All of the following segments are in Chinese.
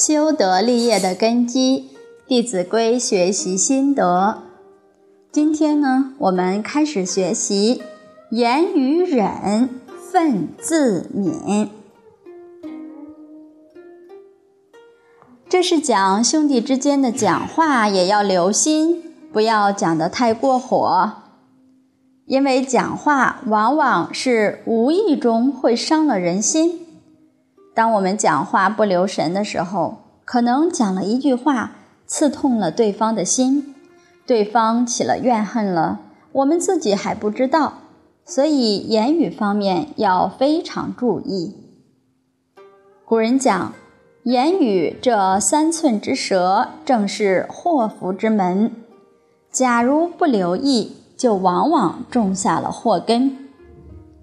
修德立业的根基，《弟子规》学习心得。今天呢，我们开始学习言语忍，忿自泯。这是讲兄弟之间的讲话也要留心，不要讲得太过火，因为讲话往往是无意中会伤了人心。当我们讲话不留神的时候，可能讲了一句话，刺痛了对方的心，对方起了怨恨了，我们自己还不知道，所以言语方面要非常注意。古人讲，言语这三寸之舌，正是祸福之门。假如不留意，就往往种下了祸根。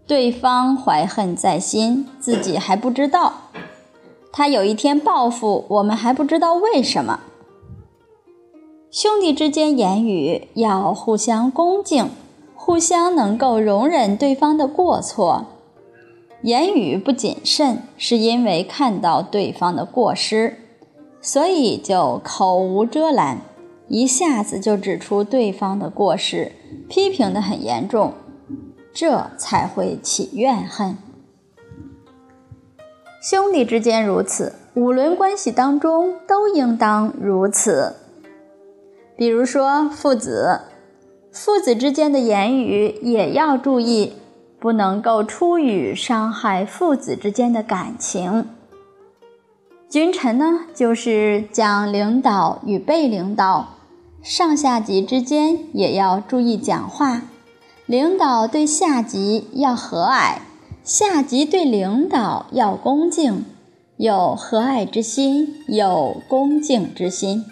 对方怀恨在心，自己还不知道。他有一天报复我们，还不知道为什么。兄弟之间言语要互相恭敬，互相能够容忍对方的过错。言语不谨慎，是因为看到对方的过失，所以就口无遮拦，一下子就指出对方的过失，批评的很严重。这才会起怨恨。兄弟之间如此，五伦关系当中都应当如此。比如说父子，父子之间的言语也要注意，不能够出语伤害父子之间的感情。君臣呢，就是讲领导与被领导，上下级之间也要注意讲话。领导对下级要和蔼，下级对领导要恭敬，有和蔼之心，有恭敬之心。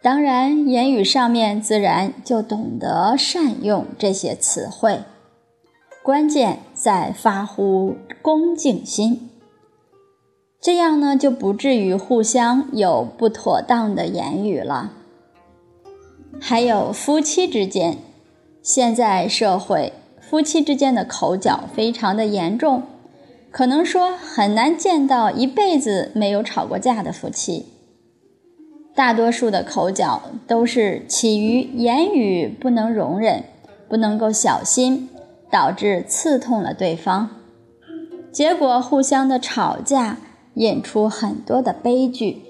当然，言语上面自然就懂得善用这些词汇，关键在发乎恭敬心。这样呢，就不至于互相有不妥当的言语了。还有夫妻之间。现在社会夫妻之间的口角非常的严重，可能说很难见到一辈子没有吵过架的夫妻。大多数的口角都是起于言语不能容忍，不能够小心，导致刺痛了对方，结果互相的吵架引出很多的悲剧。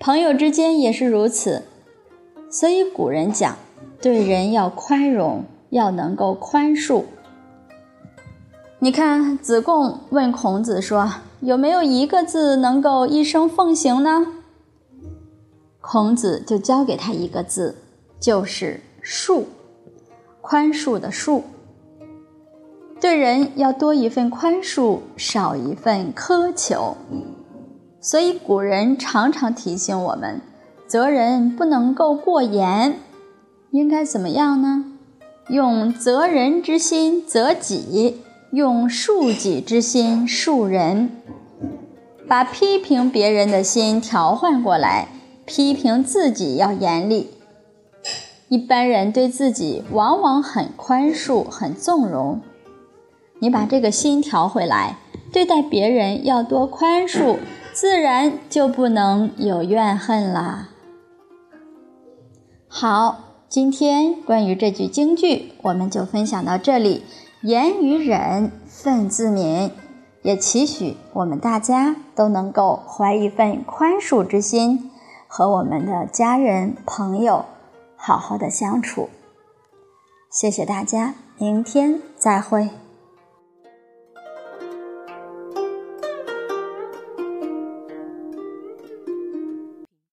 朋友之间也是如此，所以古人讲。对人要宽容，要能够宽恕。你看，子贡问孔子说：“有没有一个字能够一生奉行呢？”孔子就教给他一个字，就是“恕”，宽恕的“恕”。对人要多一份宽恕，少一份苛求。所以古人常常提醒我们，责人不能够过严。应该怎么样呢？用责人之心责己，用恕己之心恕人，把批评别人的心调换过来，批评自己要严厉。一般人对自己往往很宽恕、很纵容，你把这个心调回来，对待别人要多宽恕，自然就不能有怨恨啦。好。今天关于这句京剧，我们就分享到这里。言语忍，忿自泯，也期许我们大家都能够怀一份宽恕之心，和我们的家人朋友好好的相处。谢谢大家，明天再会。